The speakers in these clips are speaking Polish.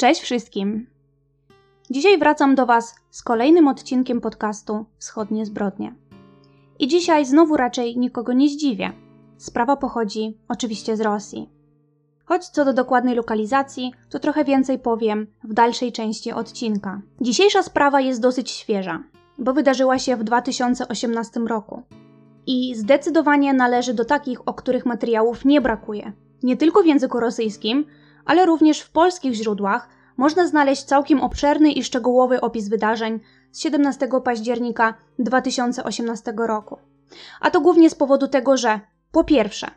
Cześć wszystkim! Dzisiaj wracam do Was z kolejnym odcinkiem podcastu Wschodnie Zbrodnie. I dzisiaj znowu raczej nikogo nie zdziwię. Sprawa pochodzi oczywiście z Rosji. Choć co do dokładnej lokalizacji, to trochę więcej powiem w dalszej części odcinka. Dzisiejsza sprawa jest dosyć świeża, bo wydarzyła się w 2018 roku. I zdecydowanie należy do takich, o których materiałów nie brakuje. Nie tylko w języku rosyjskim, ale również w polskich źródłach można znaleźć całkiem obszerny i szczegółowy opis wydarzeń z 17 października 2018 roku. A to głównie z powodu tego, że po pierwsze,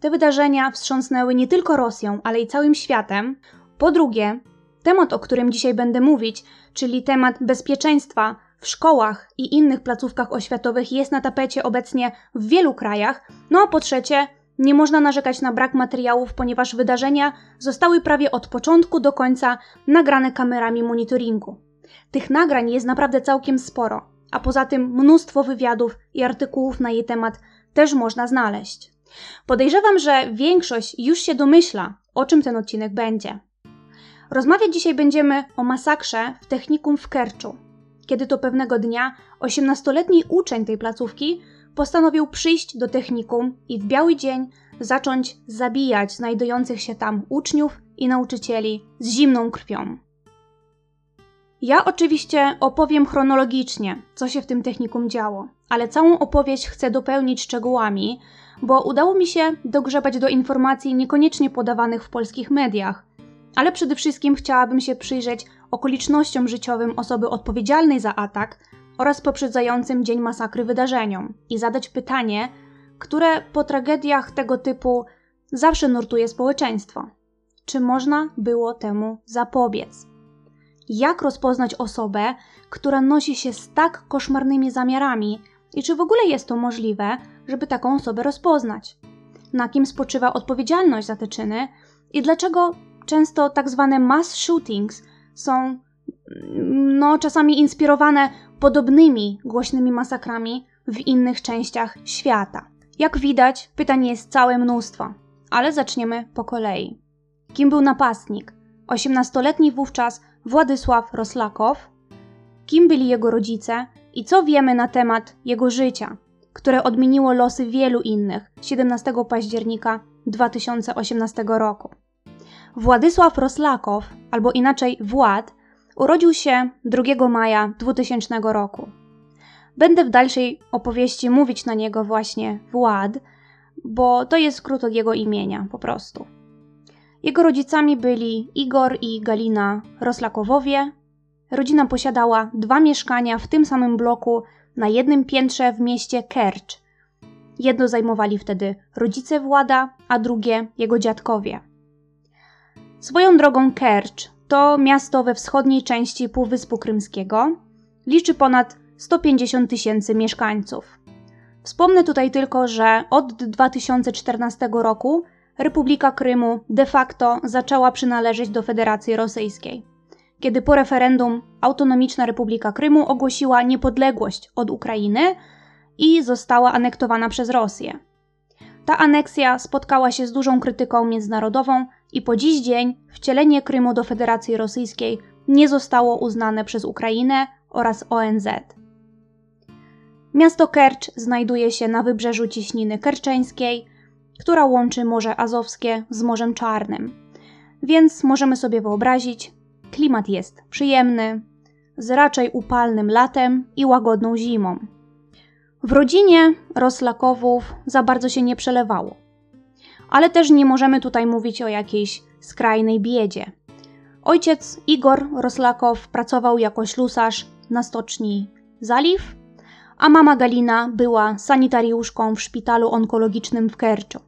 te wydarzenia wstrząsnęły nie tylko Rosją, ale i całym światem. Po drugie, temat, o którym dzisiaj będę mówić, czyli temat bezpieczeństwa w szkołach i innych placówkach oświatowych, jest na tapecie obecnie w wielu krajach. No a po trzecie, nie można narzekać na brak materiałów, ponieważ wydarzenia zostały prawie od początku do końca nagrane kamerami monitoringu. Tych nagrań jest naprawdę całkiem sporo, a poza tym mnóstwo wywiadów i artykułów na jej temat też można znaleźć. Podejrzewam, że większość już się domyśla, o czym ten odcinek będzie. Rozmawiać dzisiaj będziemy o masakrze w technikum w Kerczu, kiedy to pewnego dnia 18-letni uczeń tej placówki postanowił przyjść do technikum i w biały dzień zacząć zabijać znajdujących się tam uczniów i nauczycieli z zimną krwią. Ja oczywiście opowiem chronologicznie, co się w tym technikum działo, ale całą opowieść chcę dopełnić szczegółami, bo udało mi się dogrzebać do informacji niekoniecznie podawanych w polskich mediach, ale przede wszystkim chciałabym się przyjrzeć okolicznościom życiowym osoby odpowiedzialnej za atak oraz poprzedzającym dzień masakry wydarzeniom i zadać pytanie, które po tragediach tego typu zawsze nurtuje społeczeństwo. Czy można było temu zapobiec? Jak rozpoznać osobę, która nosi się z tak koszmarnymi zamiarami i czy w ogóle jest to możliwe, żeby taką osobę rozpoznać? Na kim spoczywa odpowiedzialność za te czyny i dlaczego często tak zwane mass shootings są no, czasami inspirowane podobnymi głośnymi masakrami w innych częściach świata. Jak widać, pytań jest całe mnóstwo, ale zaczniemy po kolei. Kim był napastnik? 18-letni wówczas Władysław Roslakow. Kim byli jego rodzice i co wiemy na temat jego życia, które odmieniło losy wielu innych 17 października 2018 roku? Władysław Roslakow, albo inaczej Wład, Urodził się 2 maja 2000 roku. Będę w dalszej opowieści mówić na niego właśnie Wład, bo to jest skrót od jego imienia, po prostu. Jego rodzicami byli Igor i Galina Roslakowowie. Rodzina posiadała dwa mieszkania w tym samym bloku na jednym piętrze w mieście Kercz. Jedno zajmowali wtedy rodzice Włada, a drugie jego dziadkowie. Swoją drogą Kercz to miasto we wschodniej części Półwyspu Krymskiego. Liczy ponad 150 tysięcy mieszkańców. Wspomnę tutaj tylko, że od 2014 roku Republika Krymu de facto zaczęła przynależeć do Federacji Rosyjskiej, kiedy po referendum Autonomiczna Republika Krymu ogłosiła niepodległość od Ukrainy i została anektowana przez Rosję. Ta aneksja spotkała się z dużą krytyką międzynarodową i po dziś dzień wcielenie Krymu do Federacji Rosyjskiej nie zostało uznane przez Ukrainę oraz ONZ. Miasto Kercz znajduje się na wybrzeżu ciśniny kerczeńskiej, która łączy Morze Azowskie z Morzem Czarnym. Więc możemy sobie wyobrazić, klimat jest przyjemny, z raczej upalnym latem i łagodną zimą. W rodzinie Roslakowów za bardzo się nie przelewało. Ale też nie możemy tutaj mówić o jakiejś skrajnej biedzie. Ojciec Igor Roslakow pracował jako ślusarz na stoczni Zaliw, a mama Galina była sanitariuszką w szpitalu onkologicznym w Kerczu.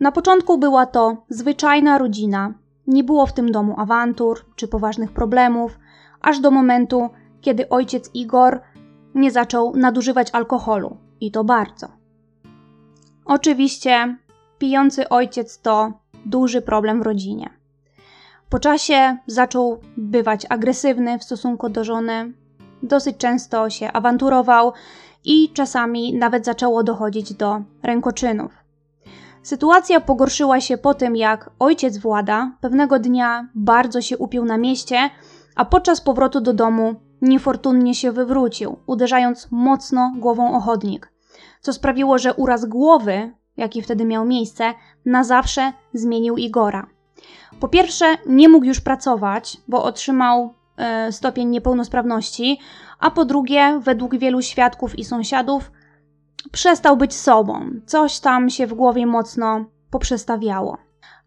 Na początku była to zwyczajna rodzina, nie było w tym domu awantur czy poważnych problemów, aż do momentu, kiedy ojciec Igor nie zaczął nadużywać alkoholu i to bardzo. Oczywiście pijący ojciec to duży problem w rodzinie. Po czasie zaczął bywać agresywny w stosunku do żony, dosyć często się awanturował i czasami nawet zaczęło dochodzić do rękoczynów. Sytuacja pogorszyła się po tym, jak ojciec Włada pewnego dnia bardzo się upił na mieście, a podczas powrotu do domu niefortunnie się wywrócił, uderzając mocno głową o chodnik, co sprawiło, że uraz głowy, jaki wtedy miał miejsce, na zawsze zmienił Igora. Po pierwsze, nie mógł już pracować, bo otrzymał e, stopień niepełnosprawności, a po drugie, według wielu świadków i sąsiadów, przestał być sobą. Coś tam się w głowie mocno poprzestawiało.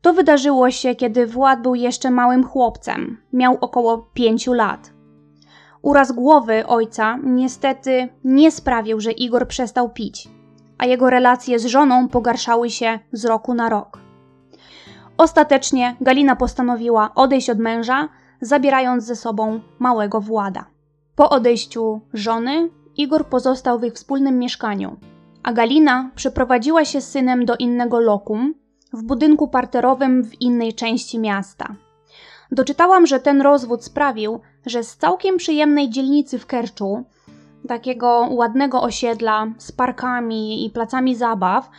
To wydarzyło się, kiedy Wład był jeszcze małym chłopcem. Miał około pięciu lat. Uraz głowy ojca niestety nie sprawił, że Igor przestał pić, a jego relacje z żoną pogarszały się z roku na rok. Ostatecznie Galina postanowiła odejść od męża, zabierając ze sobą małego Włada. Po odejściu żony, Igor pozostał w ich wspólnym mieszkaniu, a Galina przeprowadziła się z synem do innego lokum, w budynku parterowym w innej części miasta. Doczytałam, że ten rozwód sprawił, że z całkiem przyjemnej dzielnicy w Kerczu, takiego ładnego osiedla z parkami i placami zabaw,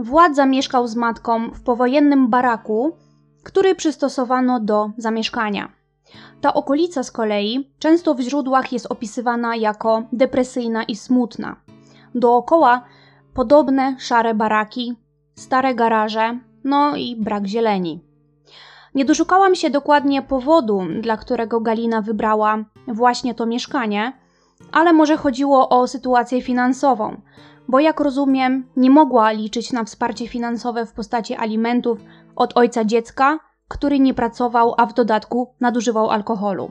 Wład zamieszkał z matką w powojennym baraku, który przystosowano do zamieszkania. Ta okolica z kolei często w źródłach jest opisywana jako depresyjna i smutna. Dookoła podobne szare baraki, stare garaże, no i brak zieleni. Nie doszukałam się dokładnie powodu, dla którego Galina wybrała właśnie to mieszkanie, ale może chodziło o sytuację finansową, bo jak rozumiem, nie mogła liczyć na wsparcie finansowe w postaci alimentów od ojca dziecka, który nie pracował, a w dodatku nadużywał alkoholu.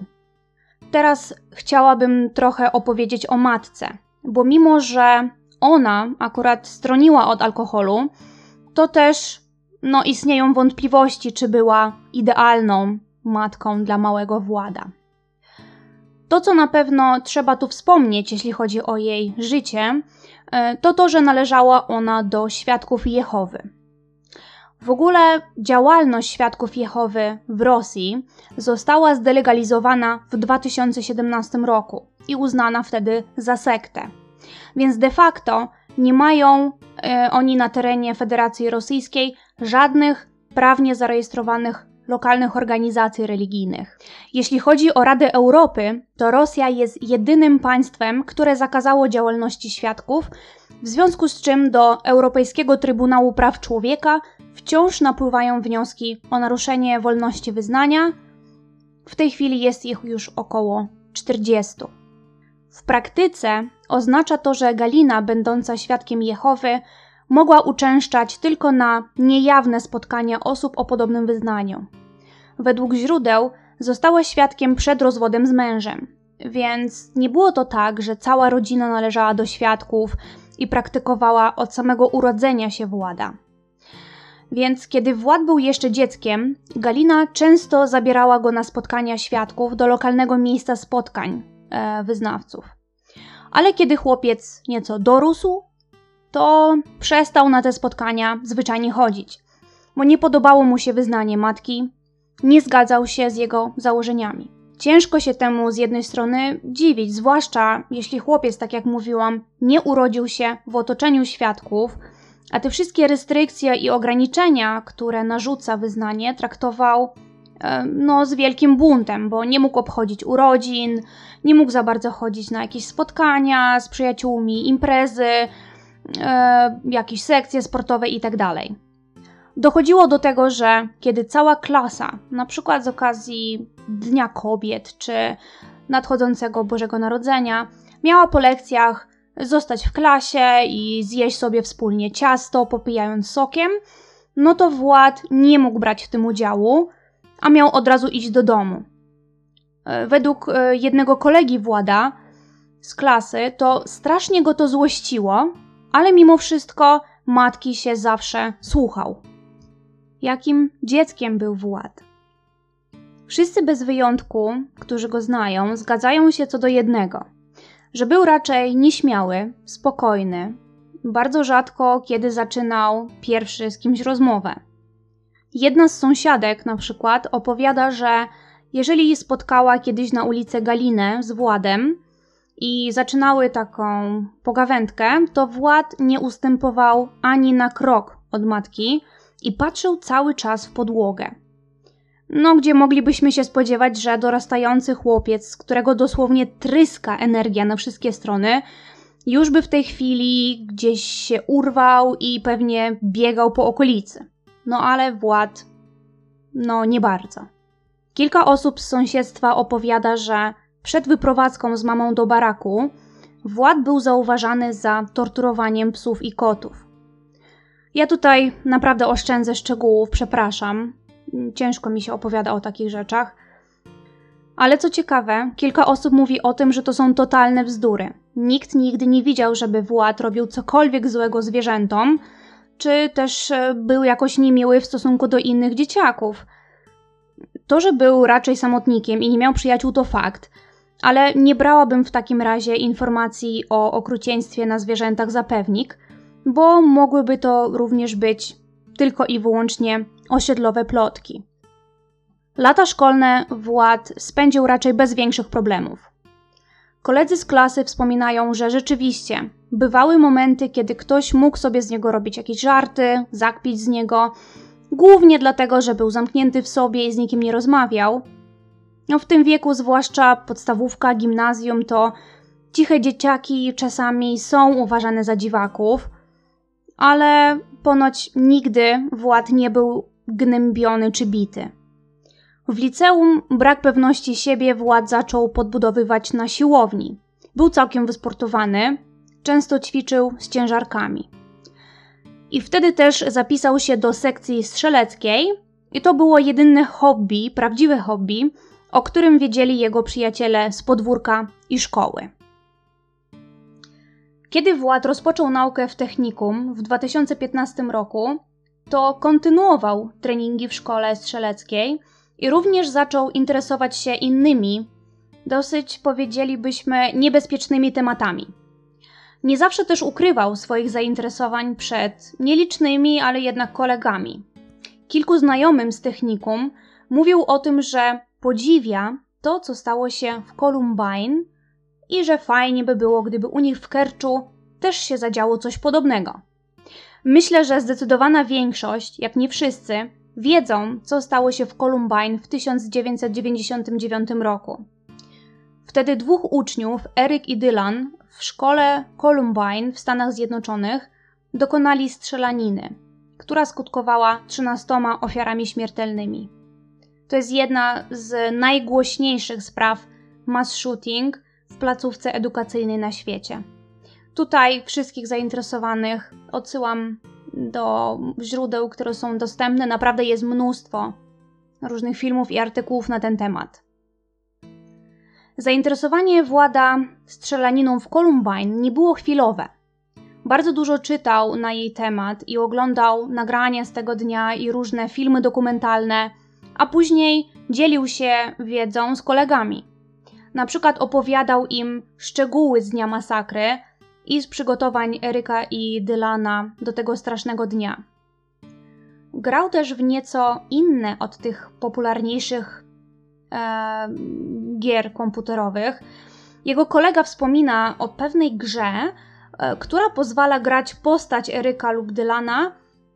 Teraz chciałabym trochę opowiedzieć o matce, bo mimo, że ona akurat stroniła od alkoholu, to też no, istnieją wątpliwości, czy była idealną matką dla małego Włada. To, co na pewno trzeba tu wspomnieć, jeśli chodzi o jej życie, e, to to, że należała ona do świadków Jehowy. W ogóle działalność świadków Jehowy w Rosji została zdelegalizowana w 2017 roku i uznana wtedy za sektę. Więc de facto nie mają e, oni na terenie Federacji Rosyjskiej żadnych prawnie zarejestrowanych lokalnych organizacji religijnych. Jeśli chodzi o Radę Europy, to Rosja jest jedynym państwem, które zakazało działalności świadków, w związku z czym do Europejskiego Trybunału Praw Człowieka wciąż napływają wnioski o naruszenie wolności wyznania. W tej chwili jest ich już około 40. W praktyce oznacza to, że Galina, będąca świadkiem Jehowy, mogła uczęszczać tylko na niejawne spotkania osób o podobnym wyznaniu. Według źródeł została świadkiem przed rozwodem z mężem, więc nie było to tak, że cała rodzina należała do świadków i praktykowała od samego urodzenia się Włada. Więc kiedy Wład był jeszcze dzieckiem, Galina często zabierała go na spotkania świadków do lokalnego miejsca spotkań e, wyznawców. Ale kiedy chłopiec nieco dorósł, to przestał na te spotkania zwyczajnie chodzić, bo nie podobało mu się wyznanie matki, nie zgadzał się z jego założeniami. Ciężko się temu z jednej strony dziwić, zwłaszcza jeśli chłopiec, tak jak mówiłam, nie urodził się w otoczeniu świadków, a te wszystkie restrykcje i ograniczenia, które narzuca wyznanie, traktował e, no, z wielkim buntem, bo nie mógł obchodzić urodzin, nie mógł za bardzo chodzić na jakieś spotkania z przyjaciółmi, imprezy, e, jakieś sekcje sportowe itd. Tak Dochodziło do tego, że kiedy cała klasa, na przykład z okazji Dnia Kobiet czy nadchodzącego Bożego Narodzenia, miała po lekcjach zostać w klasie i zjeść sobie wspólnie ciasto, popijając sokiem, no to Wład nie mógł brać w tym udziału, a miał od razu iść do domu. E, według e, jednego kolegi Włada z klasy, to strasznie go to złościło, ale mimo wszystko matki się zawsze słuchał. Jakim dzieckiem był Wład? Wszyscy bez wyjątku, którzy go znają, zgadzają się co do jednego – że był raczej nieśmiały, spokojny, bardzo rzadko kiedy zaczynał pierwszy z kimś rozmowę. Jedna z sąsiadek na przykład opowiada, że jeżeli spotkała kiedyś na ulicy Galinę z Władem i zaczynały taką pogawędkę, to Wład nie ustępował ani na krok od matki i patrzył cały czas w podłogę. No, gdzie moglibyśmy się spodziewać, że dorastający chłopiec, z którego dosłownie tryska energia na wszystkie strony, już by w tej chwili gdzieś się urwał i pewnie biegał po okolicy. No ale Wład, no nie bardzo. Kilka osób z sąsiedztwa opowiada, że przed wyprowadzką z mamą do baraku Wład był zauważany za torturowaniem psów i kotów. Ja tutaj naprawdę oszczędzę szczegółów, przepraszam. Ciężko mi się opowiada o takich rzeczach. Ale co ciekawe, kilka osób mówi o tym, że to są totalne bzdury. Nikt nigdy nie widział, żeby Wład robił cokolwiek złego zwierzętom, czy też e, był jakoś niemiły w stosunku do innych dzieciaków. To, że był raczej samotnikiem i nie miał przyjaciół, to fakt, ale nie brałabym w takim razie informacji o okrucieństwie na zwierzętach za pewnik, bo mogłyby to również być tylko i wyłącznie osiedlowe plotki. Lata szkolne Wład spędził raczej bez większych problemów. Koledzy z klasy wspominają, że rzeczywiście bywały momenty, kiedy ktoś mógł sobie z niego robić jakieś żarty, zakpić z niego, głównie dlatego, że był zamknięty w sobie i z nikim nie rozmawiał. No w tym wieku, zwłaszcza podstawówka, gimnazjum, to ciche dzieciaki czasami są uważane za dziwaków, ale ponoć nigdy Wład nie był gnębiony czy bity. W liceum brak pewności siebie Wład zaczął podbudowywać na siłowni. Był całkiem wysportowany, często ćwiczył z ciężarkami. I wtedy też zapisał się do sekcji strzeleckiej, i to było jedyne hobby, prawdziwe hobby, o którym wiedzieli jego przyjaciele z podwórka i szkoły. Kiedy Wład rozpoczął naukę w technikum w 2015 roku, to kontynuował treningi w szkole strzeleckiej i również zaczął interesować się innymi, dosyć powiedzielibyśmy niebezpiecznymi tematami. Nie zawsze też ukrywał swoich zainteresowań przed nielicznymi, ale jednak kolegami. Kilku znajomym z technikum mówił o tym, że podziwia to, co stało się w Columbine i że fajnie by było, gdyby u nich w Kerczu też się zadziało coś podobnego. Myślę, że zdecydowana większość, jak nie wszyscy, wiedzą, co stało się w Columbine w 1999 roku. Wtedy dwóch uczniów, Eric i Dylan, w szkole Columbine w Stanach Zjednoczonych dokonali strzelaniny, która skutkowała 13 ofiarami śmiertelnymi. To jest jedna z najgłośniejszych spraw mass shooting w placówce edukacyjnej na świecie. Tutaj wszystkich zainteresowanych odsyłam do źródeł, które są dostępne. Naprawdę jest mnóstwo różnych filmów i artykułów na ten temat. Zainteresowanie Włada strzelaniną w Columbine nie było chwilowe. Bardzo dużo czytał na jej temat i oglądał nagrania z tego dnia i różne filmy dokumentalne, a później dzielił się wiedzą z kolegami. Na przykład opowiadał im szczegóły z dnia masakry i z przygotowań Eryka i Dylana do tego strasznego dnia. Grał też w nieco inne od tych popularniejszych e, gier komputerowych. Jego kolega wspomina o pewnej grze, e, która pozwala grać postać Eryka lub Dylana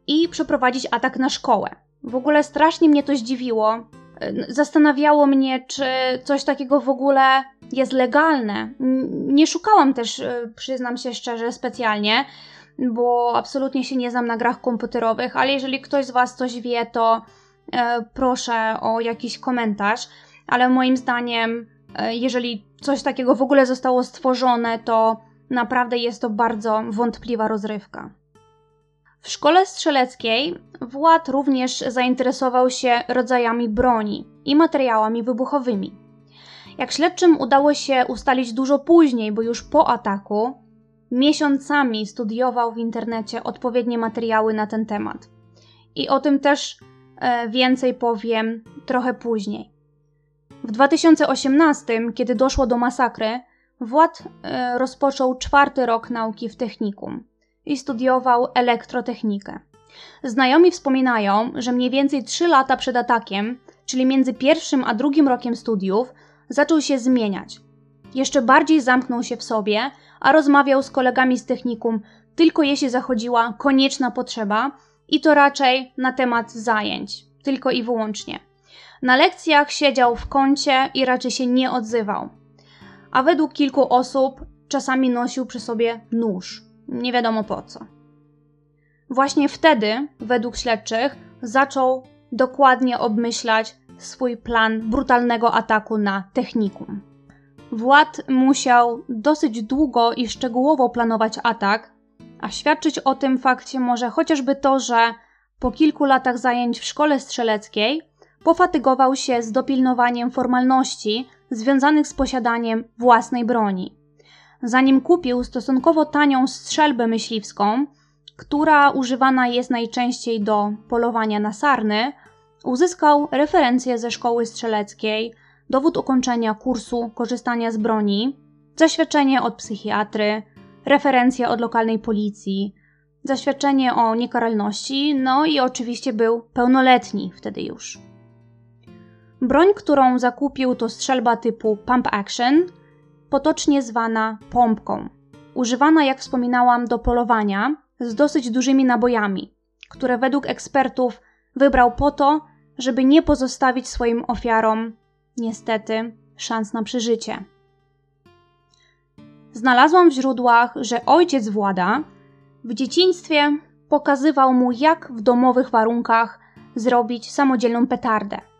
i przeprowadzić atak na szkołę. W ogóle strasznie mnie to zdziwiło. E, zastanawiało mnie, czy coś takiego w ogóle jest legalne. Nie szukałam też, e, przyznam się szczerze, specjalnie, bo absolutnie się nie znam na grach komputerowych, ale jeżeli ktoś z Was coś wie, to e, proszę o jakiś komentarz. Ale moim zdaniem, jeżeli coś takiego w ogóle zostało stworzone, to naprawdę jest to bardzo wątpliwa rozrywka. W szkole strzeleckiej Wład również zainteresował się rodzajami broni i materiałami wybuchowymi. Jak śledczym udało się ustalić dużo później, bo już po ataku, miesiącami studiował w internecie odpowiednie materiały na ten temat. I o tym też e, więcej powiem trochę później. W 2018, kiedy doszło do masakry, Wład e, rozpoczął czwarty rok nauki w technikum i studiował elektrotechnikę. Znajomi wspominają, że mniej więcej 3 lata przed atakiem, czyli między pierwszym a drugim rokiem studiów, zaczął się zmieniać. Jeszcze bardziej zamknął się w sobie, a rozmawiał z kolegami z technikum tylko jeśli zachodziła konieczna potrzeba i to raczej na temat zajęć, tylko i wyłącznie. Na lekcjach siedział w kącie i raczej się nie odzywał. A według kilku osób czasami nosił przy sobie nóż. Nie wiadomo po co. Właśnie wtedy, według śledczych, zaczął dokładnie obmyślać swój plan brutalnego ataku na technikum. Wład musiał dosyć długo i szczegółowo planować atak, a świadczyć o tym fakcie może chociażby to, że po kilku latach zajęć w szkole strzeleckiej pofatygował się z dopilnowaniem formalności związanych z posiadaniem własnej broni. Zanim kupił stosunkowo tanią strzelbę myśliwską, która używana jest najczęściej do polowania na sarny, uzyskał referencję ze szkoły strzeleckiej, dowód ukończenia kursu korzystania z broni, zaświadczenie od psychiatry, referencję od lokalnej policji, zaświadczenie o niekaralności, no i oczywiście był pełnoletni wtedy już. Broń, którą zakupił, to strzelba typu pump action, potocznie zwana pompką. Używana, jak wspominałam, do polowania z dosyć dużymi nabojami, które według ekspertów wybrał po to, żeby nie pozostawić swoim ofiarom, niestety, szans na przeżycie. Znalazłam w źródłach, że ojciec Włada w dzieciństwie pokazywał mu, jak w domowych warunkach zrobić samodzielną petardę.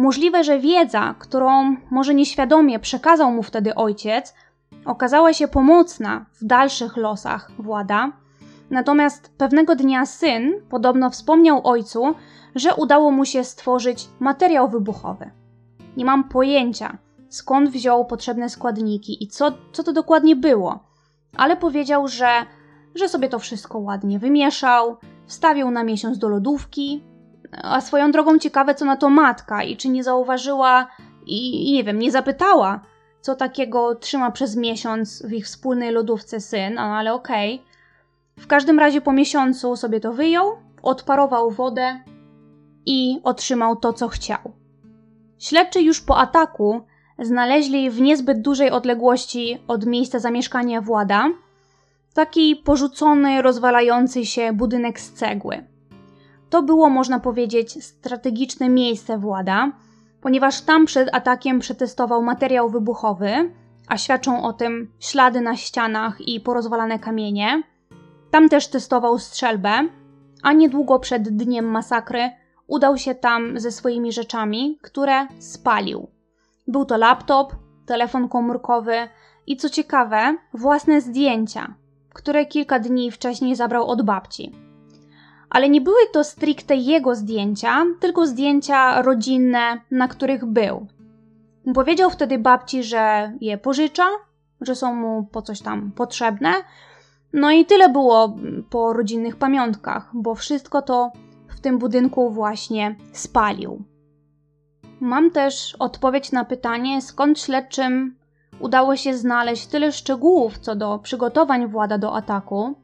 Możliwe, że wiedza, którą może nieświadomie przekazał mu wtedy ojciec, okazała się pomocna w dalszych losach Włada. Natomiast pewnego dnia syn podobno wspomniał ojcu, że udało mu się stworzyć materiał wybuchowy. Nie mam pojęcia, skąd wziął potrzebne składniki i co, co to dokładnie było, ale powiedział, że, że sobie to wszystko ładnie wymieszał, wstawił na miesiąc do lodówki. A swoją drogą ciekawe, co na to matka i czy nie zauważyła i, nie wiem, nie zapytała, co takiego trzyma przez miesiąc w ich wspólnej lodówce syn, no, ale okej. Okay. W każdym razie po miesiącu sobie to wyjął, odparował wodę i otrzymał to, co chciał. Śledczy już po ataku znaleźli w niezbyt dużej odległości od miejsca zamieszkania Włada taki porzucony, rozwalający się budynek z cegły. To było, można powiedzieć, strategiczne miejsce Włada, ponieważ tam przed atakiem przetestował materiał wybuchowy, a świadczą o tym ślady na ścianach i porozwalane kamienie. Tam też testował strzelbę, a niedługo przed dniem masakry udał się tam ze swoimi rzeczami, które spalił. Był to laptop, telefon komórkowy i co ciekawe, własne zdjęcia, które kilka dni wcześniej zabrał od babci. Ale nie były to stricte jego zdjęcia, tylko zdjęcia rodzinne, na których był. Powiedział wtedy babci, że je pożycza, że są mu po coś tam potrzebne. No i tyle było po rodzinnych pamiątkach, bo wszystko to w tym budynku właśnie spalił. Mam też odpowiedź na pytanie, skąd śledczym udało się znaleźć tyle szczegółów co do przygotowań Włada do ataku.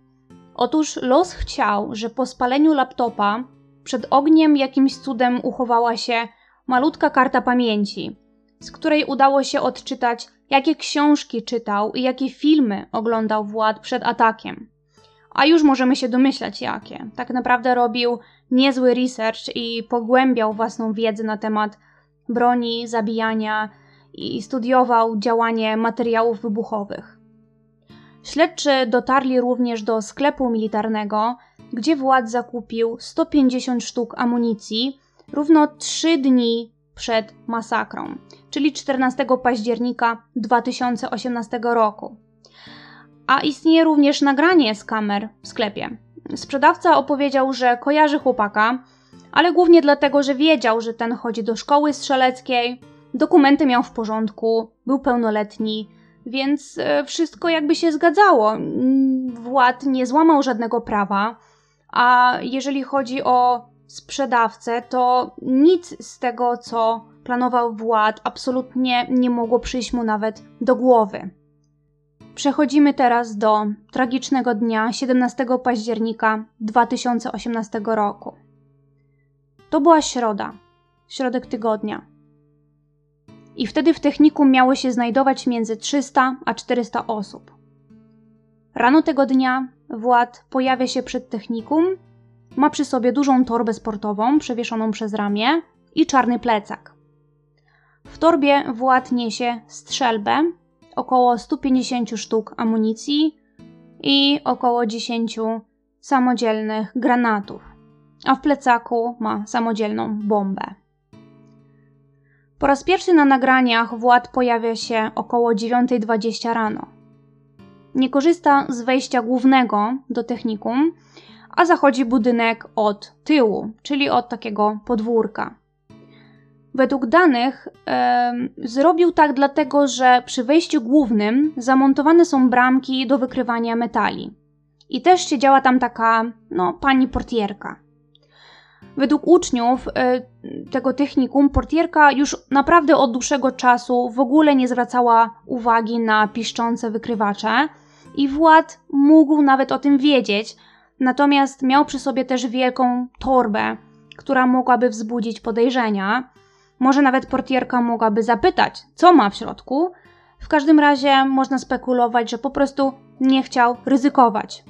Otóż los chciał, że po spaleniu laptopa przed ogniem jakimś cudem uchowała się malutka karta pamięci, z której udało się odczytać, jakie książki czytał i jakie filmy oglądał Wład przed atakiem. A już możemy się domyślać, jakie. Tak naprawdę robił niezły research i pogłębiał własną wiedzę na temat broni, zabijania i studiował działanie materiałów wybuchowych. Śledczy dotarli również do sklepu militarnego, gdzie władz zakupił 150 sztuk amunicji równo 3 dni przed masakrą, czyli 14 października 2018 roku. A istnieje również nagranie z kamer w sklepie. Sprzedawca opowiedział, że kojarzy chłopaka, ale głównie dlatego, że wiedział, że ten chodzi do szkoły strzeleckiej, dokumenty miał w porządku, był pełnoletni, więc e, wszystko jakby się zgadzało. Wład nie złamał żadnego prawa, a jeżeli chodzi o sprzedawcę, to nic z tego, co planował Wład, absolutnie nie mogło przyjść mu nawet do głowy. Przechodzimy teraz do tragicznego dnia 17 października 2018 roku. To była środa, środek tygodnia. I wtedy w technikum miało się znajdować między 300 a 400 osób. Rano tego dnia Wład pojawia się przed technikum ma przy sobie dużą torbę sportową przewieszoną przez ramię i czarny plecak. W torbie Wład niesie strzelbę, około 150 sztuk amunicji i około 10 samodzielnych granatów, a w plecaku ma samodzielną bombę. Po raz pierwszy na nagraniach Wład pojawia się około 9.20 rano. Nie korzysta z wejścia głównego do technikum, a zachodzi budynek od tyłu, czyli od takiego podwórka. Według danych zrobił tak dlatego, że przy wejściu głównym zamontowane są bramki do wykrywania metali. I też siedziała tam taka, no, pani portierka. Według uczniów e, tego technikum portierka już naprawdę od dłuższego czasu w ogóle nie zwracała uwagi na piszczące wykrywacze i Wład mógł nawet o tym wiedzieć, natomiast miał przy sobie też wielką torbę, która mogłaby wzbudzić podejrzenia. Może nawet portierka mogłaby zapytać, co ma w środku. W każdym razie można spekulować, że po prostu nie chciał ryzykować.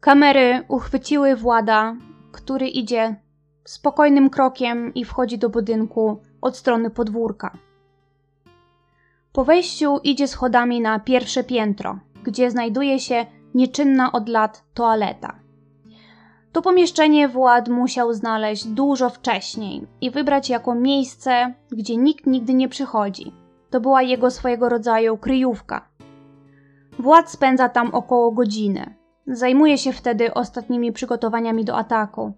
Kamery uchwyciły Włada który idzie spokojnym krokiem i wchodzi do budynku od strony podwórka. Po wejściu idzie schodami na pierwsze piętro, gdzie znajduje się nieczynna od lat toaleta. To pomieszczenie Wład musiał znaleźć dużo wcześniej i wybrać jako miejsce, gdzie nikt nigdy nie przychodzi. To była jego swojego rodzaju kryjówka. Wład spędza tam około godziny. Zajmuje się wtedy ostatnimi przygotowaniami do ataku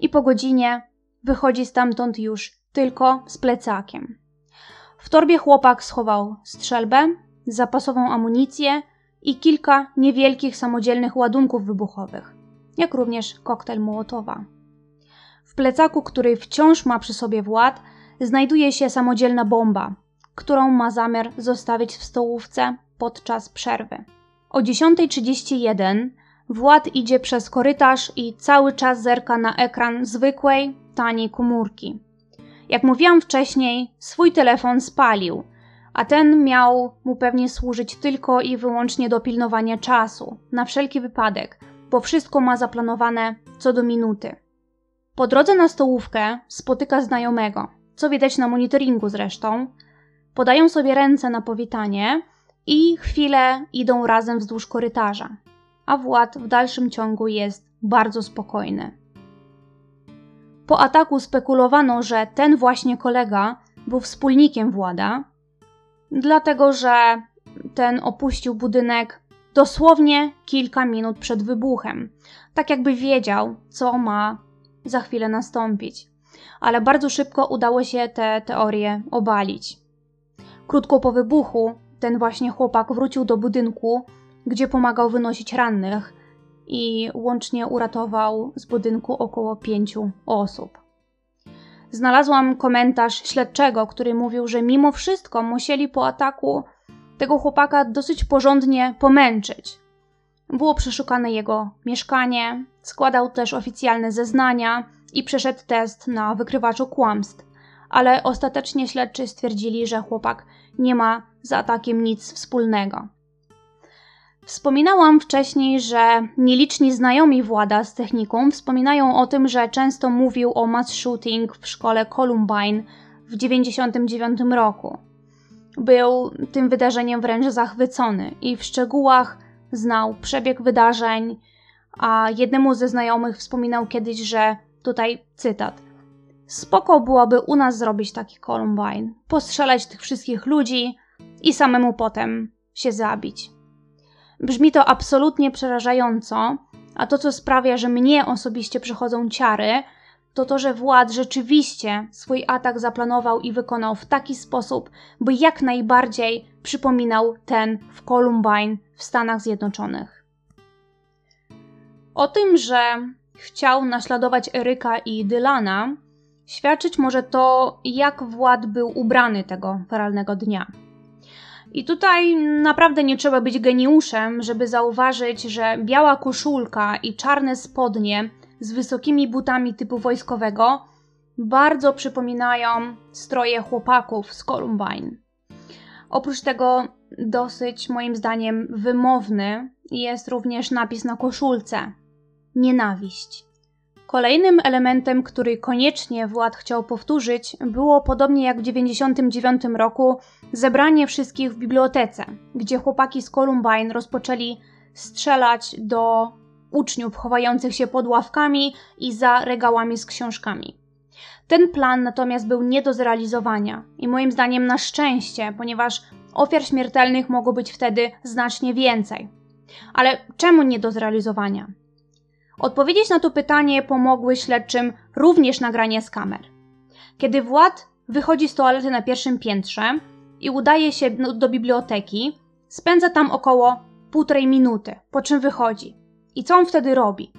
i po godzinie wychodzi stamtąd już tylko z plecakiem. W torbie chłopak schował strzelbę, zapasową amunicję i kilka niewielkich samodzielnych ładunków wybuchowych, jak również koktajl Mołotowa. W plecaku, który wciąż ma przy sobie Wład, znajduje się samodzielna bomba, którą ma zamiar zostawić w stołówce podczas przerwy. O 10.31 Wład idzie przez korytarz i cały czas zerka na ekran zwykłej, taniej komórki. Jak mówiłam wcześniej, swój telefon spalił, a ten miał mu pewnie służyć tylko i wyłącznie do pilnowania czasu, na wszelki wypadek, bo wszystko ma zaplanowane co do minuty. Po drodze na stołówkę spotyka znajomego, co widać na monitoringu zresztą. Podają sobie ręce na powitanie i chwilę idą razem wzdłuż korytarza a Wład w dalszym ciągu jest bardzo spokojny. Po ataku spekulowano, że ten właśnie kolega był wspólnikiem Włada, dlatego że ten opuścił budynek dosłownie kilka minut przed wybuchem, tak jakby wiedział, co ma za chwilę nastąpić. Ale bardzo szybko udało się te teorie obalić. Krótko po wybuchu ten właśnie chłopak wrócił do budynku gdzie pomagał wynosić rannych i łącznie uratował z budynku około pięciu osób. Znalazłam komentarz śledczego, który mówił, że mimo wszystko musieli po ataku tego chłopaka dosyć porządnie pomęczyć. Było przeszukane jego mieszkanie, składał też oficjalne zeznania i przeszedł test na wykrywaczu kłamstw, ale ostatecznie śledczy stwierdzili, że chłopak nie ma z atakiem nic wspólnego. Wspominałam wcześniej, że nieliczni znajomi Włada z techniką wspominają o tym, że często mówił o mass shooting w szkole Columbine w 1999 roku. Był tym wydarzeniem wręcz zachwycony i w szczegółach znał przebieg wydarzeń, a jednemu ze znajomych wspominał kiedyś, że tutaj cytat. Spoko byłoby u nas zrobić taki Columbine, postrzelać tych wszystkich ludzi i samemu potem się zabić. Brzmi to absolutnie przerażająco, a to, co sprawia, że mnie osobiście przychodzą ciary, to to, że Wład rzeczywiście swój atak zaplanował i wykonał w taki sposób, by jak najbardziej przypominał ten w Columbine w Stanach Zjednoczonych. O tym, że chciał naśladować Eryka i Dylana, świadczyć może to, jak Wład był ubrany tego feralnego dnia. I tutaj naprawdę nie trzeba być geniuszem, żeby zauważyć, że biała koszulka i czarne spodnie z wysokimi butami typu wojskowego bardzo przypominają stroje chłopaków z Columbine. Oprócz tego dosyć moim zdaniem wymowny jest również napis na koszulce. nienawiść. Kolejnym elementem, który koniecznie Wład chciał powtórzyć, było podobnie jak w 1999 roku zebranie wszystkich w bibliotece, gdzie chłopaki z Columbine rozpoczęli strzelać do uczniów chowających się pod ławkami i za regałami z książkami. Ten plan natomiast był nie do zrealizowania i moim zdaniem na szczęście, ponieważ ofiar śmiertelnych mogło być wtedy znacznie więcej. Ale czemu nie do zrealizowania? Odpowiedzieć na to pytanie pomogły śledczym również nagrania z kamer. Kiedy Wład wychodzi z toalety na pierwszym piętrze i udaje się do biblioteki, spędza tam około półtorej minuty, po czym wychodzi. I co on wtedy robi?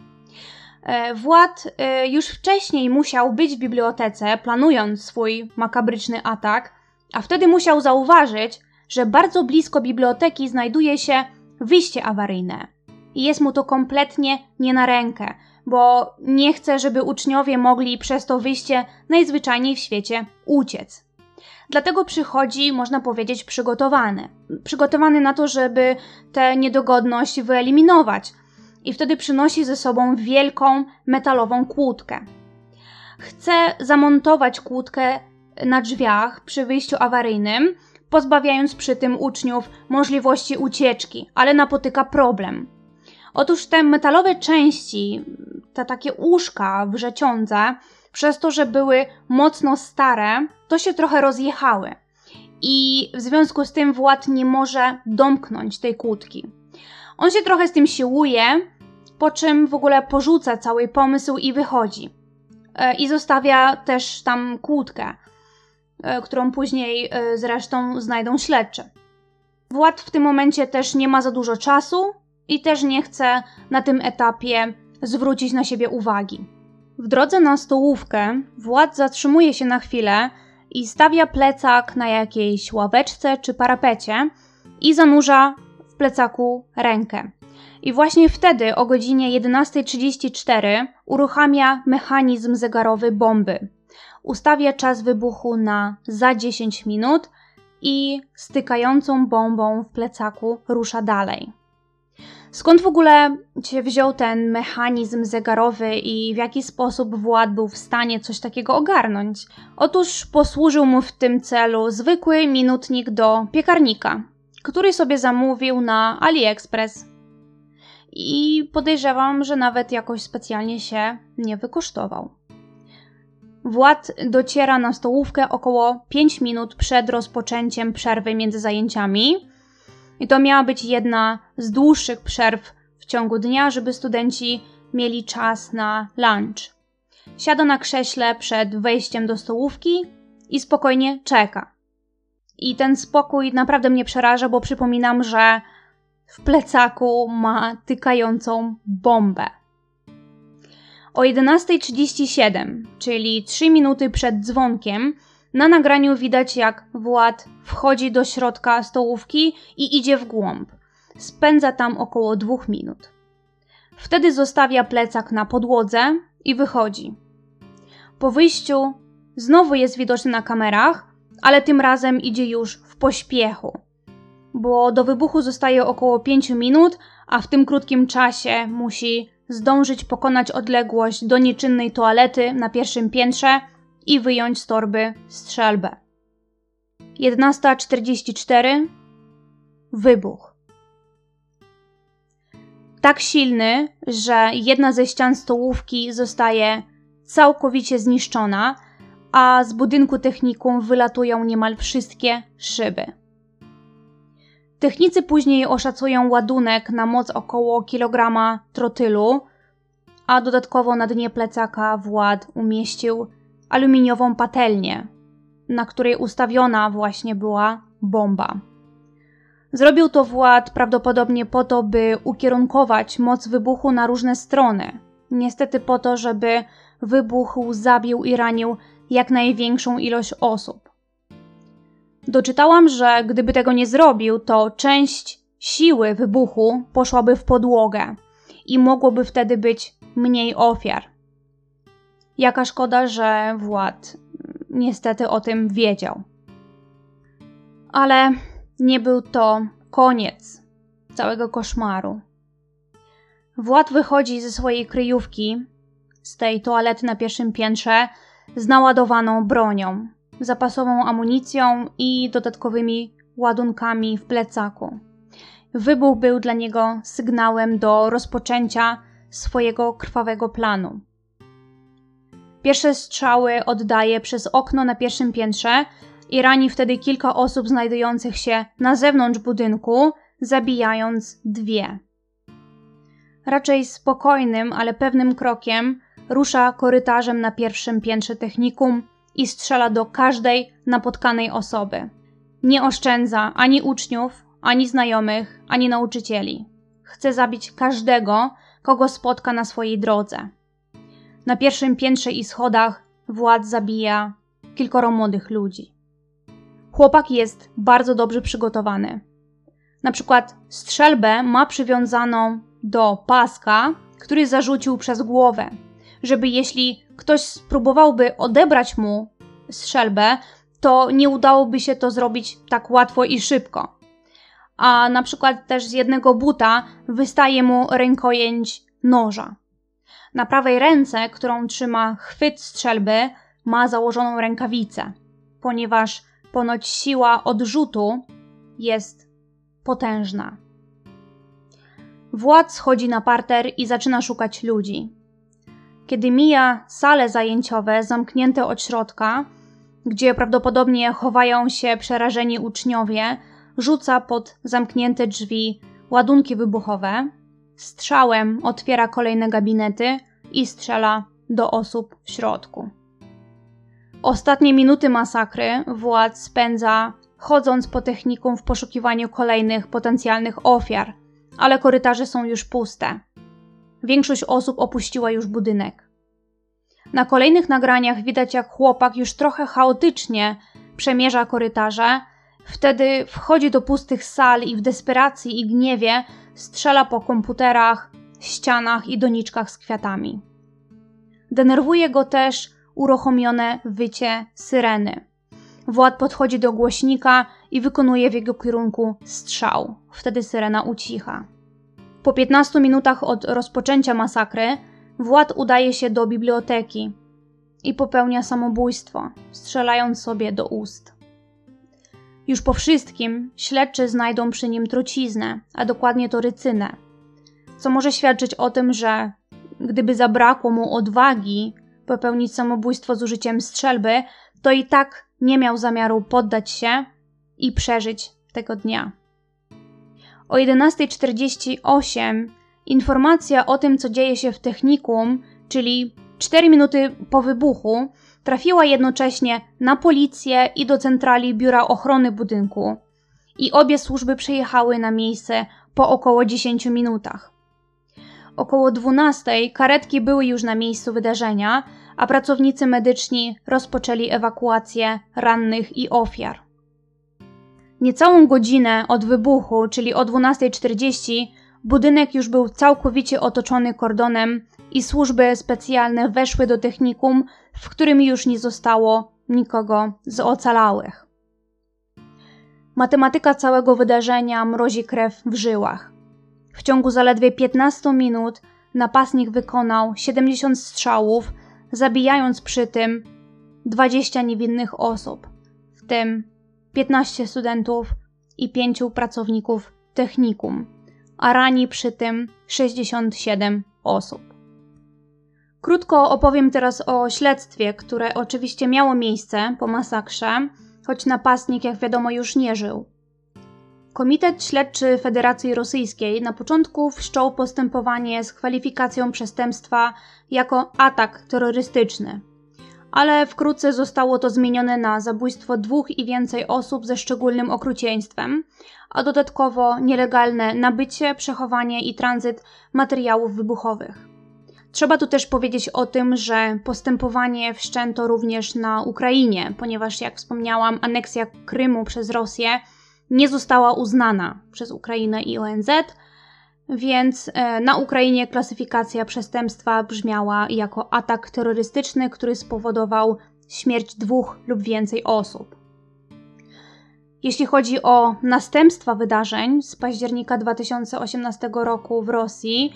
E, Wład e, już wcześniej musiał być w bibliotece, planując swój makabryczny atak, a wtedy musiał zauważyć, że bardzo blisko biblioteki znajduje się wyjście awaryjne. I jest mu to kompletnie nie na rękę, bo nie chce, żeby uczniowie mogli przez to wyjście najzwyczajniej w świecie uciec. Dlatego przychodzi, można powiedzieć, przygotowany. Przygotowany na to, żeby tę niedogodność wyeliminować. I wtedy przynosi ze sobą wielką metalową kłódkę. Chce zamontować kłódkę na drzwiach przy wyjściu awaryjnym, pozbawiając przy tym uczniów możliwości ucieczki, ale napotyka problem. Otóż te metalowe części, te takie uszka wrzeciądze, przez to, że były mocno stare, to się trochę rozjechały. I w związku z tym Wład nie może domknąć tej kłódki. On się trochę z tym siłuje, po czym w ogóle porzuca cały pomysł i wychodzi. E, I zostawia też tam kłódkę, e, którą później e, zresztą znajdą śledczy. Wład w tym momencie też nie ma za dużo czasu i też nie chce na tym etapie zwrócić na siebie uwagi. W drodze na stołówkę Wład zatrzymuje się na chwilę i stawia plecak na jakiejś ławeczce czy parapecie i zanurza w plecaku rękę. I właśnie wtedy o godzinie 11.34 uruchamia mechanizm zegarowy bomby. Ustawia czas wybuchu na za 10 minut i stykającą bombą w plecaku rusza dalej. Skąd w ogóle się wziął ten mechanizm zegarowy i w jaki sposób Wład był w stanie coś takiego ogarnąć? Otóż posłużył mu w tym celu zwykły minutnik do piekarnika, który sobie zamówił na AliExpress. I podejrzewam, że nawet jakoś specjalnie się nie wykosztował. Wład dociera na stołówkę około 5 minut przed rozpoczęciem przerwy między zajęciami i to miała być jedna z dłuższych przerw w ciągu dnia, żeby studenci mieli czas na lunch. Siada na krześle przed wejściem do stołówki i spokojnie czeka. I ten spokój naprawdę mnie przeraża, bo przypominam, że w plecaku ma tykającą bombę. O 11.37, czyli 3 minuty przed dzwonkiem, na nagraniu widać, jak Wład wchodzi do środka stołówki i idzie w głąb. Spędza tam około dwóch minut. Wtedy zostawia plecak na podłodze i wychodzi. Po wyjściu znowu jest widoczny na kamerach, ale tym razem idzie już w pośpiechu, bo do wybuchu zostaje około 5 minut, a w tym krótkim czasie musi zdążyć pokonać odległość do nieczynnej toalety na pierwszym piętrze i wyjąć z torby strzelbę. 11.44 Wybuch. Tak silny, że jedna ze ścian stołówki zostaje całkowicie zniszczona, a z budynku technikum wylatują niemal wszystkie szyby. Technicy później oszacują ładunek na moc około kilograma trotylu, a dodatkowo na dnie plecaka Wład umieścił aluminiową patelnię, na której ustawiona właśnie była bomba. Zrobił to Wład prawdopodobnie po to, by ukierunkować moc wybuchu na różne strony. Niestety po to, żeby wybuch zabił i ranił jak największą ilość osób. Doczytałam, że gdyby tego nie zrobił, to część siły wybuchu poszłaby w podłogę i mogłoby wtedy być mniej ofiar. Jaka szkoda, że Wład niestety o tym wiedział. Ale nie był to koniec całego koszmaru. Wład wychodzi ze swojej kryjówki, z tej toalety na pierwszym piętrze, z naładowaną bronią, zapasową amunicją i dodatkowymi ładunkami w plecaku. Wybuch był dla niego sygnałem do rozpoczęcia swojego krwawego planu. Pierwsze strzały oddaje przez okno na pierwszym piętrze i rani wtedy kilka osób znajdujących się na zewnątrz budynku, zabijając dwie. Raczej spokojnym, ale pewnym krokiem rusza korytarzem na pierwszym piętrze technikum i strzela do każdej napotkanej osoby. Nie oszczędza ani uczniów, ani znajomych, ani nauczycieli. Chce zabić każdego, kogo spotka na swojej drodze. Na pierwszym piętrze i schodach władz zabija kilkoro młodych ludzi. Chłopak jest bardzo dobrze przygotowany. Na przykład strzelbę ma przywiązaną do paska, który zarzucił przez głowę, żeby jeśli ktoś spróbowałby odebrać mu strzelbę, to nie udałoby się to zrobić tak łatwo i szybko. A na przykład też z jednego buta wystaje mu rękojęć noża. Na prawej ręce, którą trzyma chwyt strzelby, ma założoną rękawicę, ponieważ ponoć siła odrzutu jest potężna. Władz schodzi na parter i zaczyna szukać ludzi. Kiedy mija sale zajęciowe zamknięte od środka, gdzie prawdopodobnie chowają się przerażeni uczniowie, rzuca pod zamknięte drzwi ładunki wybuchowe, strzałem otwiera kolejne gabinety i strzela do osób w środku. Ostatnie minuty masakry władz spędza chodząc po technikum w poszukiwaniu kolejnych potencjalnych ofiar, ale korytarze są już puste. Większość osób opuściła już budynek. Na kolejnych nagraniach widać, jak chłopak już trochę chaotycznie przemierza korytarze, wtedy wchodzi do pustych sal i w desperacji i gniewie strzela po komputerach, ścianach i doniczkach z kwiatami. Denerwuje go też uruchomione wycie syreny. Wład podchodzi do głośnika i wykonuje w jego kierunku strzał. Wtedy syrena ucicha. Po 15 minutach od rozpoczęcia masakry, Wład udaje się do biblioteki i popełnia samobójstwo, strzelając sobie do ust. Już po wszystkim śledczy znajdą przy nim truciznę, a dokładnie to rycynę, co może świadczyć o tym, że gdyby zabrakło mu odwagi popełnić samobójstwo z użyciem strzelby, to i tak nie miał zamiaru poddać się i przeżyć tego dnia. O 11.48 informacja o tym, co dzieje się w technikum, czyli 4 minuty po wybuchu, trafiła jednocześnie na policję i do centrali Biura Ochrony Budynku. I obie służby przyjechały na miejsce po około 10 minutach. Około 12 karetki były już na miejscu wydarzenia, a pracownicy medyczni rozpoczęli ewakuację rannych i ofiar. Niecałą godzinę od wybuchu, czyli o 12.40, budynek już był całkowicie otoczony kordonem i służby specjalne weszły do technikum, w którym już nie zostało nikogo z ocalałych. Matematyka całego wydarzenia mrozi krew w żyłach. W ciągu zaledwie 15 minut napastnik wykonał 70 strzałów, zabijając przy tym 20 niewinnych osób, w tym 15 studentów i 5 pracowników technikum, a rani przy tym 67 osób. Krótko opowiem teraz o śledztwie, które oczywiście miało miejsce po masakrze, choć napastnik, jak wiadomo, już nie żył. Komitet Śledczy Federacji Rosyjskiej na początku wszczął postępowanie z kwalifikacją przestępstwa jako atak terrorystyczny, ale wkrótce zostało to zmienione na zabójstwo dwóch i więcej osób ze szczególnym okrucieństwem, a dodatkowo nielegalne nabycie, przechowanie i tranzyt materiałów wybuchowych. Trzeba tu też powiedzieć o tym, że postępowanie wszczęto również na Ukrainie, ponieważ, jak wspomniałam, aneksja Krymu przez Rosję nie została uznana przez Ukrainę i ONZ, więc e, na Ukrainie klasyfikacja przestępstwa brzmiała jako atak terrorystyczny, który spowodował śmierć dwóch lub więcej osób. Jeśli chodzi o następstwa wydarzeń z października 2018 roku w Rosji,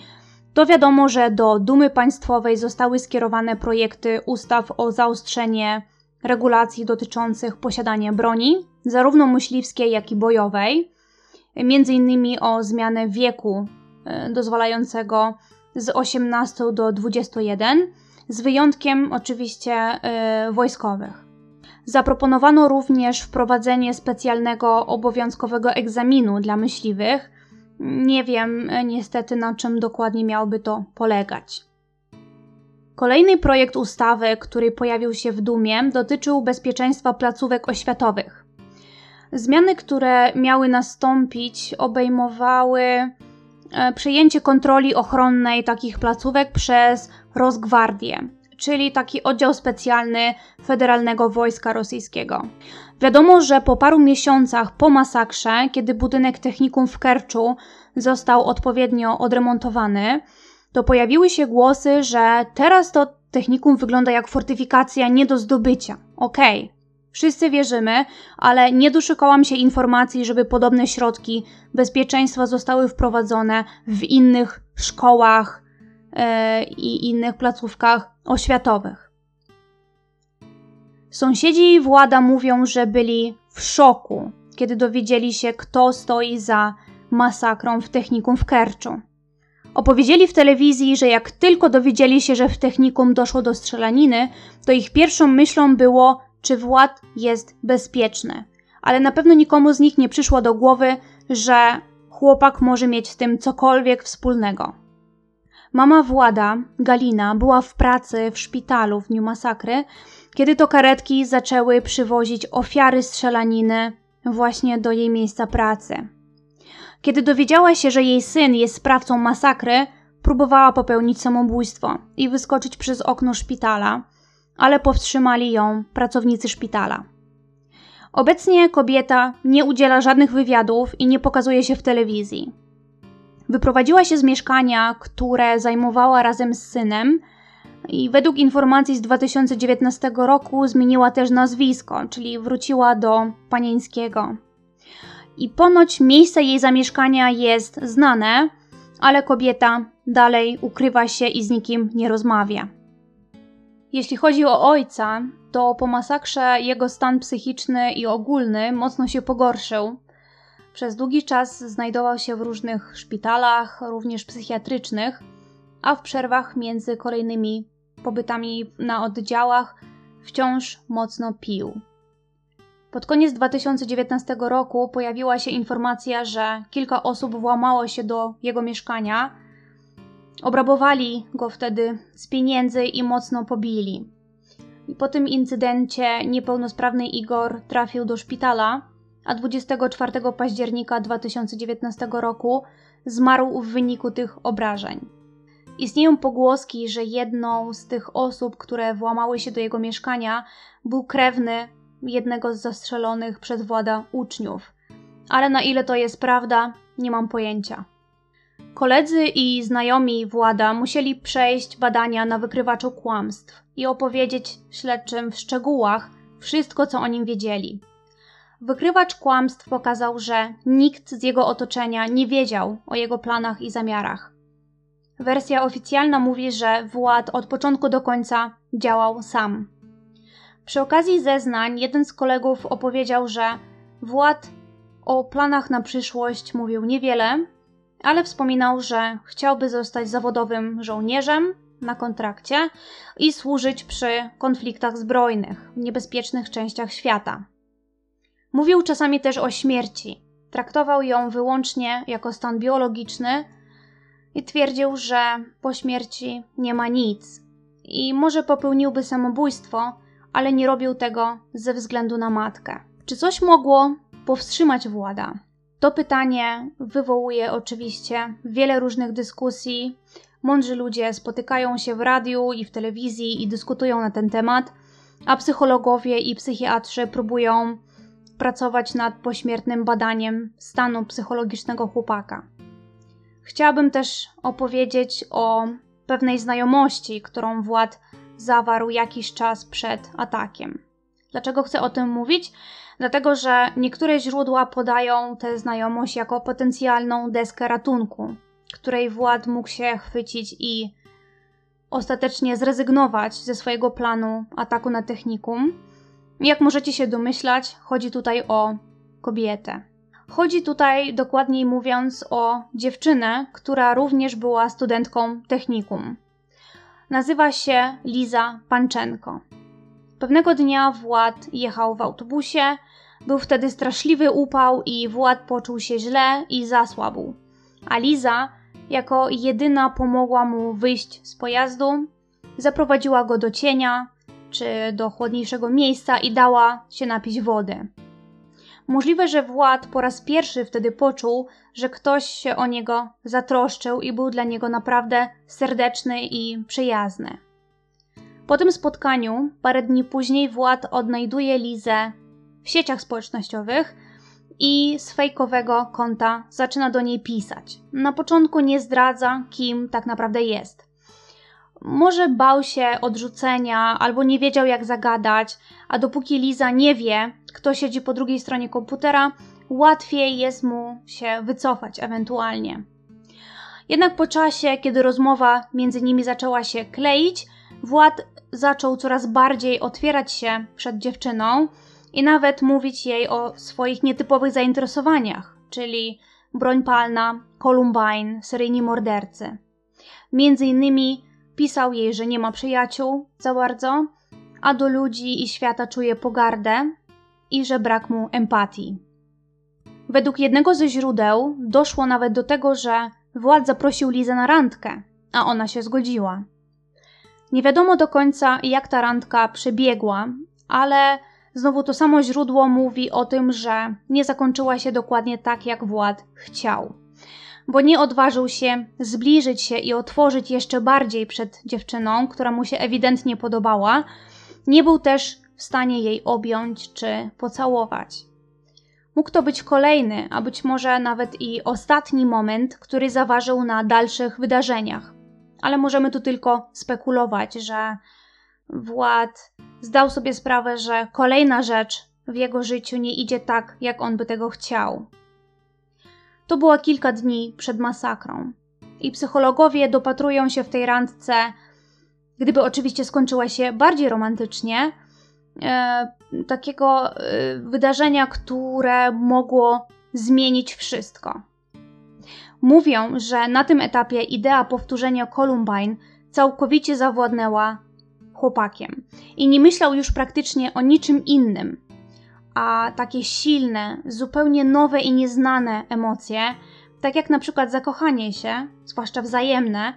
to wiadomo, że do Dumy Państwowej zostały skierowane projekty ustaw o zaostrzenie regulacji dotyczących posiadania broni, zarówno myśliwskiej, jak i bojowej, między innymi o zmianę wieku e, dozwalającego z 18 do 21, z wyjątkiem oczywiście yy, wojskowych. Zaproponowano również wprowadzenie specjalnego obowiązkowego egzaminu dla myśliwych. Nie wiem e, niestety na czym dokładnie miałby to polegać. Kolejny projekt ustawy, który pojawił się w Dumie, dotyczył bezpieczeństwa placówek oświatowych. Zmiany, które miały nastąpić, obejmowały e, przejęcie kontroli ochronnej takich placówek przez Rosgwardię, czyli taki oddział specjalny Federalnego Wojska Rosyjskiego. Wiadomo, że po paru miesiącach po masakrze, kiedy budynek technikum w Kerczu został odpowiednio odremontowany, to pojawiły się głosy, że teraz to technikum wygląda jak fortyfikacja nie do zdobycia. Okej, okay. Wszyscy wierzymy, ale nie doszukałam się informacji, żeby podobne środki bezpieczeństwa zostały wprowadzone w innych szkołach yy, i innych placówkach oświatowych. Sąsiedzi Włada mówią, że byli w szoku, kiedy dowiedzieli się, kto stoi za masakrą w technikum w Kerczu. Opowiedzieli w telewizji, że jak tylko dowiedzieli się, że w technikum doszło do strzelaniny, to ich pierwszą myślą było, czy Wład jest bezpieczny. Ale na pewno nikomu z nich nie przyszło do głowy, że chłopak może mieć z tym cokolwiek wspólnego. Mama Włada, Galina, była w pracy w szpitalu w dniu masakry, kiedy to karetki zaczęły przywozić ofiary strzelaniny właśnie do jej miejsca pracy. Kiedy dowiedziała się, że jej syn jest sprawcą masakry, próbowała popełnić samobójstwo i wyskoczyć przez okno szpitala, ale powstrzymali ją pracownicy szpitala. Obecnie kobieta nie udziela żadnych wywiadów i nie pokazuje się w telewizji. Wyprowadziła się z mieszkania, które zajmowała razem z synem, i według informacji z 2019 roku zmieniła też nazwisko, czyli wróciła do Panieńskiego. I ponoć miejsce jej zamieszkania jest znane, ale kobieta dalej ukrywa się i z nikim nie rozmawia. Jeśli chodzi o ojca, to po masakrze jego stan psychiczny i ogólny mocno się pogorszył. Przez długi czas znajdował się w różnych szpitalach, również psychiatrycznych, a w przerwach między kolejnymi pobytami na oddziałach wciąż mocno pił. Pod koniec 2019 roku pojawiła się informacja, że kilka osób włamało się do jego mieszkania. Obrabowali go wtedy z pieniędzy i mocno pobili. Po tym incydencie niepełnosprawny Igor trafił do szpitala, a 24 października 2019 roku zmarł w wyniku tych obrażeń. Istnieją pogłoski, że jedną z tych osób, które włamały się do jego mieszkania, był krewny jednego z zastrzelonych przez włada uczniów. Ale na ile to jest prawda, nie mam pojęcia. Koledzy i znajomi Włada musieli przejść badania na wykrywaczu kłamstw i opowiedzieć śledczym w szczegółach wszystko, co o nim wiedzieli. Wykrywacz kłamstw pokazał, że nikt z jego otoczenia nie wiedział o jego planach i zamiarach. Wersja oficjalna mówi, że Wład od początku do końca działał sam. Przy okazji zeznań jeden z kolegów opowiedział, że Wład o planach na przyszłość mówił niewiele, ale wspominał, że chciałby zostać zawodowym żołnierzem na kontrakcie i służyć przy konfliktach zbrojnych w niebezpiecznych częściach świata. Mówił czasami też o śmierci. Traktował ją wyłącznie jako stan biologiczny i twierdził, że po śmierci nie ma nic i może popełniłby samobójstwo, ale nie robił tego ze względu na matkę. Czy coś mogło powstrzymać Włada? To pytanie wywołuje oczywiście wiele różnych dyskusji. Mądrzy ludzie spotykają się w radiu i w telewizji i dyskutują na ten temat, a psychologowie i psychiatrzy próbują pracować nad pośmiertnym badaniem stanu psychologicznego chłopaka. Chciałabym też opowiedzieć o pewnej znajomości, którą Wład zawarł jakiś czas przed atakiem. Dlaczego chcę o tym mówić? Dlatego, że niektóre źródła podają tę znajomość jako potencjalną deskę ratunku, której Wład mógł się chwycić i ostatecznie zrezygnować ze swojego planu ataku na technikum. Jak możecie się domyślać, chodzi tutaj o kobietę. Chodzi tutaj, dokładniej mówiąc, o dziewczynę, która również była studentką technikum. Nazywa się Liza Panczenko. Pewnego dnia Wład jechał w autobusie, był wtedy straszliwy upał i Wład poczuł się źle i zasłabł. A Liza, jako jedyna pomogła mu wyjść z pojazdu, zaprowadziła go do cienia czy do chłodniejszego miejsca i dała się napić wody. Możliwe, że Wład po raz pierwszy wtedy poczuł, że ktoś się o niego zatroszczył i był dla niego naprawdę serdeczny i przyjazny. Po tym spotkaniu, parę dni później, Wład odnajduje Lizę w sieciach społecznościowych i z fejkowego konta zaczyna do niej pisać. Na początku nie zdradza, kim tak naprawdę jest. Może bał się odrzucenia albo nie wiedział, jak zagadać, a dopóki Liza nie wie, kto siedzi po drugiej stronie komputera, łatwiej jest mu się wycofać ewentualnie. Jednak po czasie, kiedy rozmowa między nimi zaczęła się kleić, Wład zaczął coraz bardziej otwierać się przed dziewczyną i nawet mówić jej o swoich nietypowych zainteresowaniach, czyli broń palna, Columbine, seryjni mordercy. Między innymi pisał jej, że nie ma przyjaciół za bardzo, a do ludzi i świata czuje pogardę i że brak mu empatii. Według jednego ze źródeł doszło nawet do tego, że Wład zaprosił Lizę na randkę, a ona się zgodziła. Nie wiadomo do końca, jak ta randka przebiegła, ale znowu to samo źródło mówi o tym, że nie zakończyła się dokładnie tak, jak Wład chciał. Bo nie odważył się zbliżyć się i otworzyć jeszcze bardziej przed dziewczyną, która mu się ewidentnie podobała. Nie był też w stanie jej objąć czy pocałować. Mógł to być kolejny, a być może nawet i ostatni moment, który zaważył na dalszych wydarzeniach ale możemy tu tylko spekulować, że Wład zdał sobie sprawę, że kolejna rzecz w jego życiu nie idzie tak, jak on by tego chciał. To było kilka dni przed masakrą. I psychologowie dopatrują się w tej randce, gdyby oczywiście skończyła się bardziej romantycznie, e, takiego e, wydarzenia, które mogło zmienić wszystko. Mówią, że na tym etapie idea powtórzenia Columbine całkowicie zawładnęła chłopakiem i nie myślał już praktycznie o niczym innym. A takie silne, zupełnie nowe i nieznane emocje, tak jak na przykład zakochanie się, zwłaszcza wzajemne,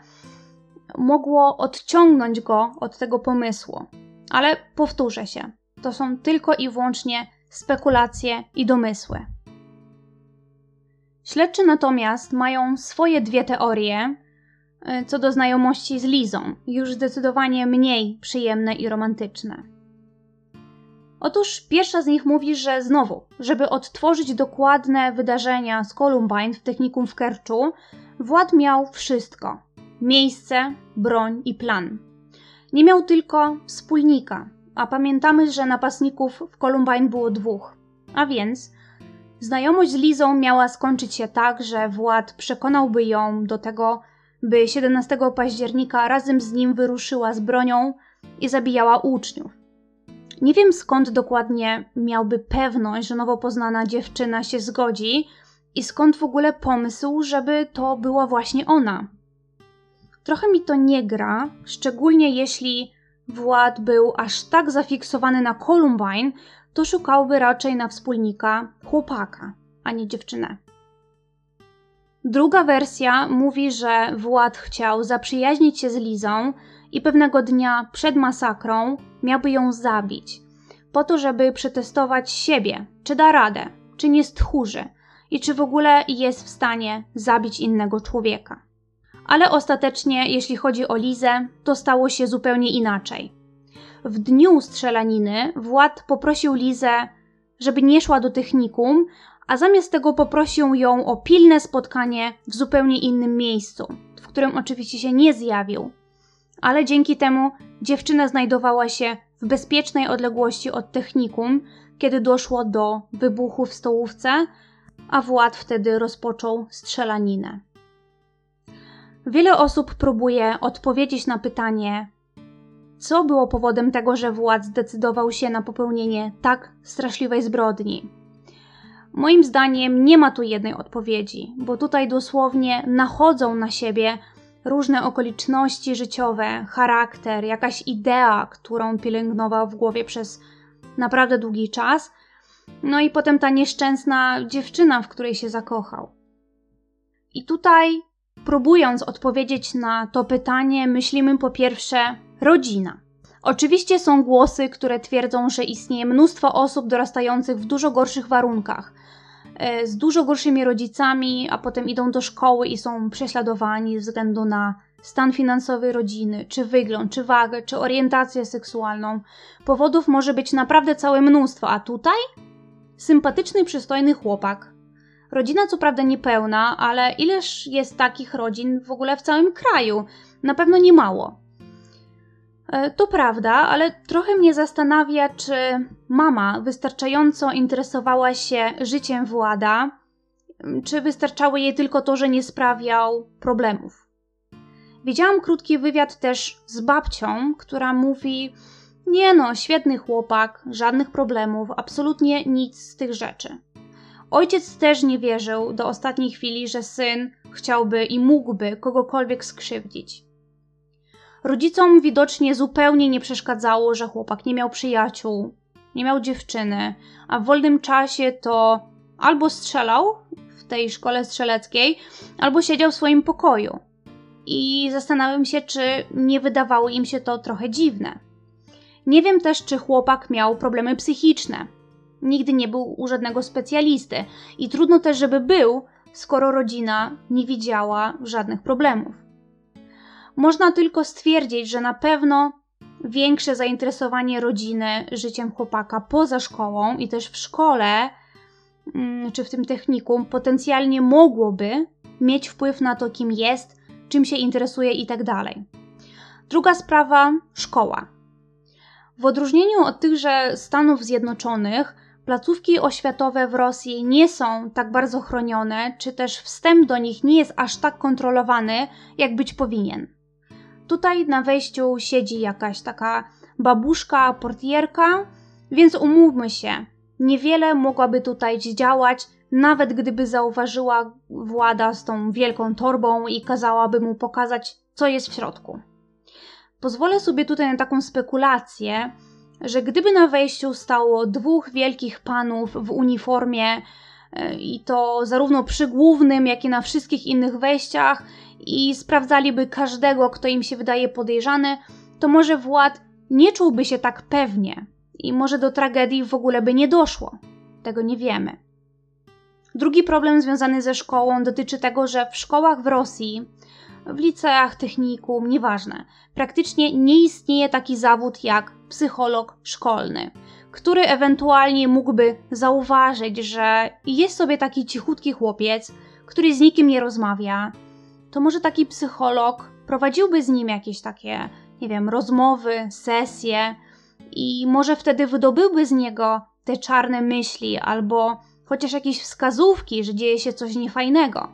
mogło odciągnąć go od tego pomysłu. Ale powtórzę się, to są tylko i wyłącznie spekulacje i domysły. Śledczy natomiast mają swoje dwie teorie e, co do znajomości z Lizą, już zdecydowanie mniej przyjemne i romantyczne. Otóż pierwsza z nich mówi, że znowu, żeby odtworzyć dokładne wydarzenia z Columbine w technikum w Kerczu, Wład miał wszystko: miejsce, broń i plan. Nie miał tylko wspólnika, a pamiętamy, że napastników w Columbine było dwóch. A więc Znajomość z Lizą miała skończyć się tak, że Wład przekonałby ją do tego, by 17 października razem z nim wyruszyła z bronią i zabijała uczniów. Nie wiem skąd dokładnie miałby pewność, że nowo poznana dziewczyna się zgodzi i skąd w ogóle pomysł, żeby to była właśnie ona. Trochę mi to nie gra, szczególnie jeśli Wład był aż tak zafiksowany na Columbine, to szukałby raczej na wspólnika chłopaka, a nie dziewczynę. Druga wersja mówi, że Wład chciał zaprzyjaźnić się z Lizą i pewnego dnia przed masakrą miałby ją zabić, po to, żeby przetestować siebie, czy da radę, czy nie stchórzy i czy w ogóle jest w stanie zabić innego człowieka. Ale ostatecznie, jeśli chodzi o Lizę, to stało się zupełnie inaczej. W dniu strzelaniny Wład poprosił Lizę, żeby nie szła do technikum, a zamiast tego poprosił ją o pilne spotkanie w zupełnie innym miejscu, w którym oczywiście się nie zjawił. Ale dzięki temu dziewczyna znajdowała się w bezpiecznej odległości od technikum, kiedy doszło do wybuchu w stołówce, a Wład wtedy rozpoczął strzelaninę. Wiele osób próbuje odpowiedzieć na pytanie, co było powodem tego, że władz zdecydował się na popełnienie tak straszliwej zbrodni. Moim zdaniem nie ma tu jednej odpowiedzi, bo tutaj dosłownie nachodzą na siebie różne okoliczności życiowe, charakter, jakaś idea, którą pielęgnował w głowie przez naprawdę długi czas, no i potem ta nieszczęsna dziewczyna, w której się zakochał. I tutaj, próbując odpowiedzieć na to pytanie, myślimy po pierwsze rodzina. Oczywiście są głosy, które twierdzą, że istnieje mnóstwo osób dorastających w dużo gorszych warunkach, e, z dużo gorszymi rodzicami, a potem idą do szkoły i są prześladowani ze względu na stan finansowy rodziny, czy wygląd, czy wagę, czy orientację seksualną. Powodów może być naprawdę całe mnóstwo, a tutaj sympatyczny, przystojny chłopak. Rodzina co prawda niepełna, ale ileż jest takich rodzin w ogóle w całym kraju? Na pewno nie mało. E, to prawda, ale trochę mnie zastanawia, czy mama wystarczająco interesowała się życiem Włada, czy wystarczało jej tylko to, że nie sprawiał problemów. Widziałam krótki wywiad też z babcią, która mówi: Nie no, świetny chłopak, żadnych problemów, absolutnie nic z tych rzeczy. Ojciec też nie wierzył do ostatniej chwili, że syn chciałby i mógłby kogokolwiek skrzywdzić. Rodzicom widocznie zupełnie nie przeszkadzało, że chłopak nie miał przyjaciół, nie miał dziewczyny, a w wolnym czasie to albo strzelał w tej szkole strzeleckiej, albo siedział w swoim pokoju. I zastanawiam się, czy nie wydawało im się to trochę dziwne. Nie wiem też, czy chłopak miał problemy psychiczne. Nigdy nie był u żadnego specjalisty i trudno też, żeby był, skoro rodzina nie widziała żadnych problemów. Można tylko stwierdzić, że na pewno większe zainteresowanie rodziny życiem chłopaka poza szkołą i też w szkole mm, czy w tym technikum potencjalnie mogłoby mieć wpływ na to, kim jest, czym się interesuje itd. Tak Druga sprawa szkoła. W odróżnieniu od tychże Stanów Zjednoczonych, placówki oświatowe w Rosji nie są tak bardzo chronione, czy też wstęp do nich nie jest aż tak kontrolowany, jak być powinien. Tutaj na wejściu siedzi jakaś taka babuszka, portierka, więc umówmy się, niewiele mogłaby tutaj działać, nawet gdyby zauważyła włada z tą wielką torbą i kazałaby mu pokazać, co jest w środku. Pozwolę sobie tutaj na taką spekulację, że gdyby na wejściu stało dwóch wielkich panów w uniformie, e, i to zarówno przy głównym, jak i na wszystkich innych wejściach, i sprawdzaliby każdego, kto im się wydaje podejrzany, to może Wład nie czułby się tak pewnie i może do tragedii w ogóle by nie doszło. Tego nie wiemy. Drugi problem związany ze szkołą dotyczy tego, że w szkołach w Rosji, w liceach, technikum, nieważne, praktycznie nie istnieje taki zawód jak psycholog szkolny, który ewentualnie mógłby zauważyć, że jest sobie taki cichutki chłopiec, który z nikim nie rozmawia, to może taki psycholog prowadziłby z nim jakieś takie, nie wiem, rozmowy, sesje i może wtedy wydobyłby z niego te czarne myśli albo chociaż jakieś wskazówki, że dzieje się coś niefajnego.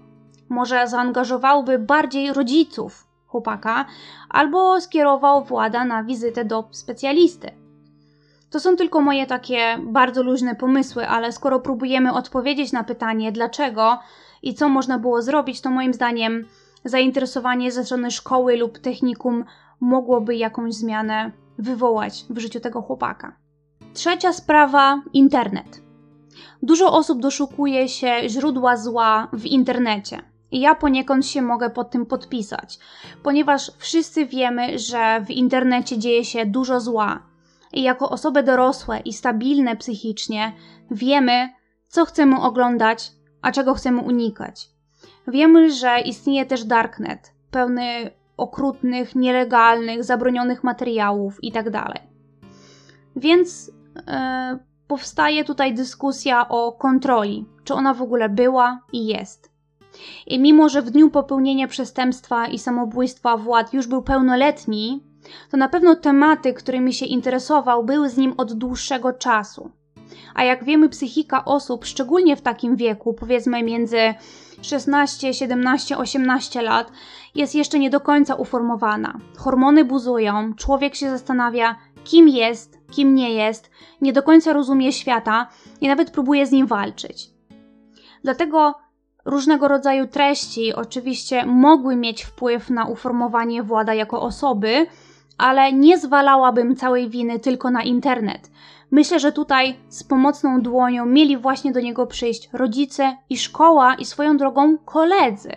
Może zaangażowałby bardziej rodziców chłopaka albo skierował włada na wizytę do specjalisty. To są tylko moje takie bardzo luźne pomysły, ale skoro próbujemy odpowiedzieć na pytanie dlaczego i co można było zrobić, to moim zdaniem zainteresowanie ze strony szkoły lub technikum mogłoby jakąś zmianę wywołać w życiu tego chłopaka. Trzecia sprawa internet. Dużo osób doszukuje się źródła zła w internecie. Ja poniekąd się mogę pod tym podpisać, ponieważ wszyscy wiemy, że w internecie dzieje się dużo zła. I jako osoby dorosłe i stabilne psychicznie wiemy, co chcemy oglądać, a czego chcemy unikać. Wiemy, że istnieje też darknet, pełny okrutnych, nielegalnych, zabronionych materiałów itd. Tak Więc e, powstaje tutaj dyskusja o kontroli, czy ona w ogóle była i jest. I mimo, że w dniu popełnienia przestępstwa i samobójstwa Wład już był pełnoletni, to na pewno tematy, którymi się interesował, były z nim od dłuższego czasu. A jak wiemy, psychika osób, szczególnie w takim wieku, powiedzmy między 16, 17, 18 lat, jest jeszcze nie do końca uformowana. Hormony buzują, człowiek się zastanawia, kim jest, kim nie jest, nie do końca rozumie świata i nawet próbuje z nim walczyć. Dlatego różnego rodzaju treści oczywiście mogły mieć wpływ na uformowanie Włada jako osoby, ale nie zwalałabym całej winy tylko na internet. Myślę, że tutaj z pomocną dłonią mieli właśnie do niego przyjść rodzice i szkoła i swoją drogą koledzy,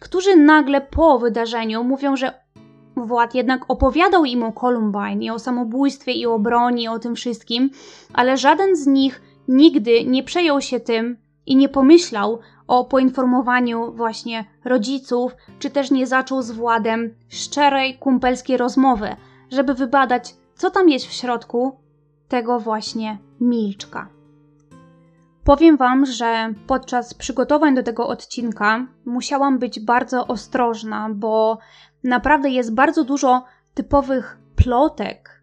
którzy nagle po wydarzeniu mówią, że Wład jednak opowiadał im o Columbine i o samobójstwie i o broni, i o tym wszystkim, ale żaden z nich nigdy nie przejął się tym i nie pomyślał o poinformowaniu właśnie rodziców, czy też nie zaczął z Władem szczerej, kumpelskiej rozmowy, żeby wybadać, co tam jest w środku tego właśnie milczka. Powiem Wam, że podczas przygotowań do tego odcinka musiałam być bardzo ostrożna, bo naprawdę jest bardzo dużo typowych plotek,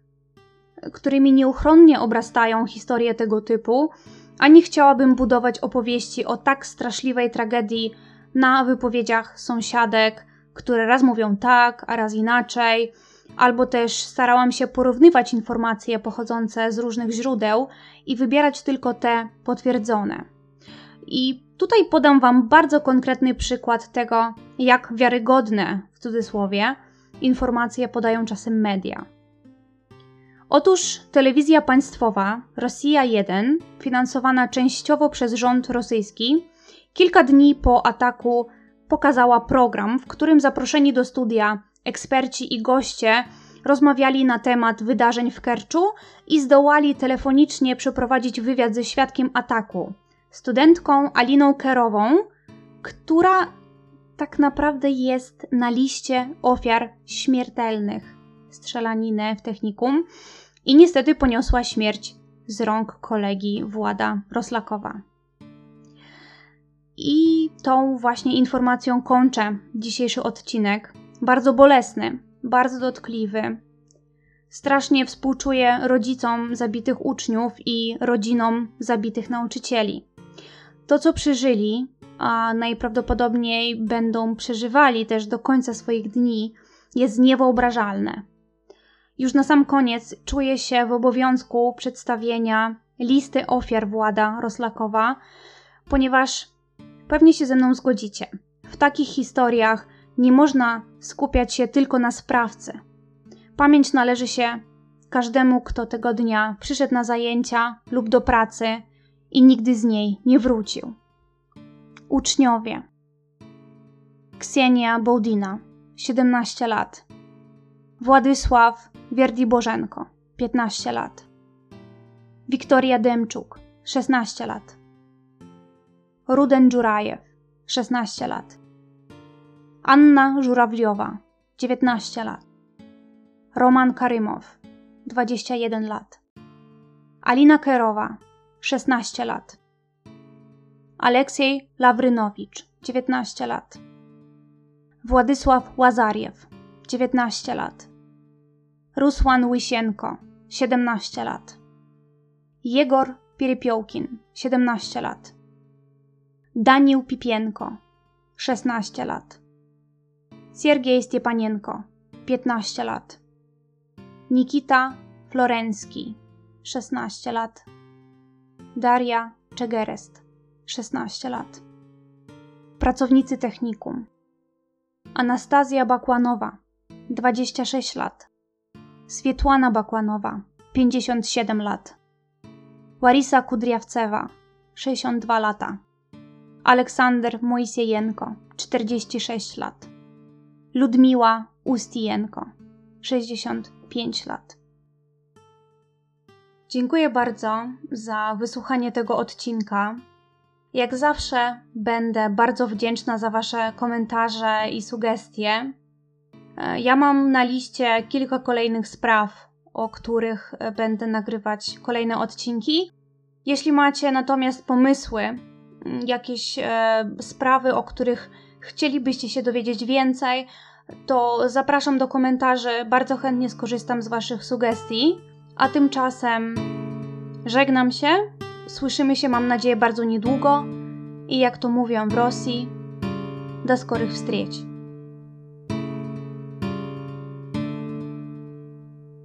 którymi nieuchronnie obrastają historie tego typu, a nie chciałabym budować opowieści o tak straszliwej tragedii na wypowiedziach sąsiadek, które raz mówią tak, a raz inaczej, albo też starałam się porównywać informacje pochodzące z różnych źródeł i wybierać tylko te potwierdzone. I tutaj podam Wam bardzo konkretny przykład tego, jak wiarygodne, w cudzysłowie, informacje podają czasem media. Otóż telewizja państwowa Rosja 1, finansowana częściowo przez rząd rosyjski, kilka dni po ataku pokazała program, w którym zaproszeni do studia eksperci i goście rozmawiali na temat wydarzeń w Kerczu i zdołali telefonicznie przeprowadzić wywiad ze świadkiem ataku, studentką Aliną Kerową, która tak naprawdę jest na liście ofiar śmiertelnych strzelaniny w technikum i niestety poniosła śmierć z rąk kolegi Włada Roslakowa. I tą właśnie informacją kończę dzisiejszy odcinek. Bardzo bolesny, bardzo dotkliwy. Strasznie współczuję rodzicom zabitych uczniów i rodzinom zabitych nauczycieli. To, co przeżyli, a najprawdopodobniej będą przeżywali też do końca swoich dni, jest niewyobrażalne. Już na sam koniec czuję się w obowiązku przedstawienia listy ofiar Włada Roslakowa, ponieważ pewnie się ze mną zgodzicie. W takich historiach nie można skupiać się tylko na sprawcy. Pamięć należy się każdemu, kto tego dnia przyszedł na zajęcia lub do pracy i nigdy z niej nie wrócił. Uczniowie. Ksenia Bołdina, 17 lat. Władysław Wierdi-Bożenko, 15 lat. Wiktoria Demczuk, 16 lat. Ruden Dżurajew, 16 lat. Anna Żurawliowa, 19 lat. Roman Karymow, 21 lat. Alina Kerowa, 16 lat. Aleksiej Lawrynowicz, 19 lat. Władysław Łazariew, 19 lat. Rusłan Łysienko, 17 lat. Jegor Pierpiołkin, 17 lat. Daniel Pipienko, 16 lat. Siergiej Stiepanienko, 15 lat. Nikita Florenski, 16 lat. Daria Czegerest, 16 lat. Pracownicy technikum. Anastazja Bakłanowa, 26 lat. Swietłana Bakłanowa, 57 lat. Larisa Kudriawcewa, 62 lata. Aleksander Mojsiejenko, 46 lat. Ludmiła Ustijenko, 65 lat. Dziękuję bardzo za wysłuchanie tego odcinka. Jak zawsze będę bardzo wdzięczna za Wasze komentarze i sugestie. Ja mam na liście kilka kolejnych spraw, o których będę nagrywać kolejne odcinki. Jeśli macie natomiast pomysły, jakieś e, sprawy, o których chcielibyście się dowiedzieć więcej, to zapraszam do komentarzy. Bardzo chętnie skorzystam z Waszych sugestii. A tymczasem Żegnam się. Słyszymy się, mam nadzieję, bardzo niedługo. I jak to mówią w Rosji, do skorych wstrzeć.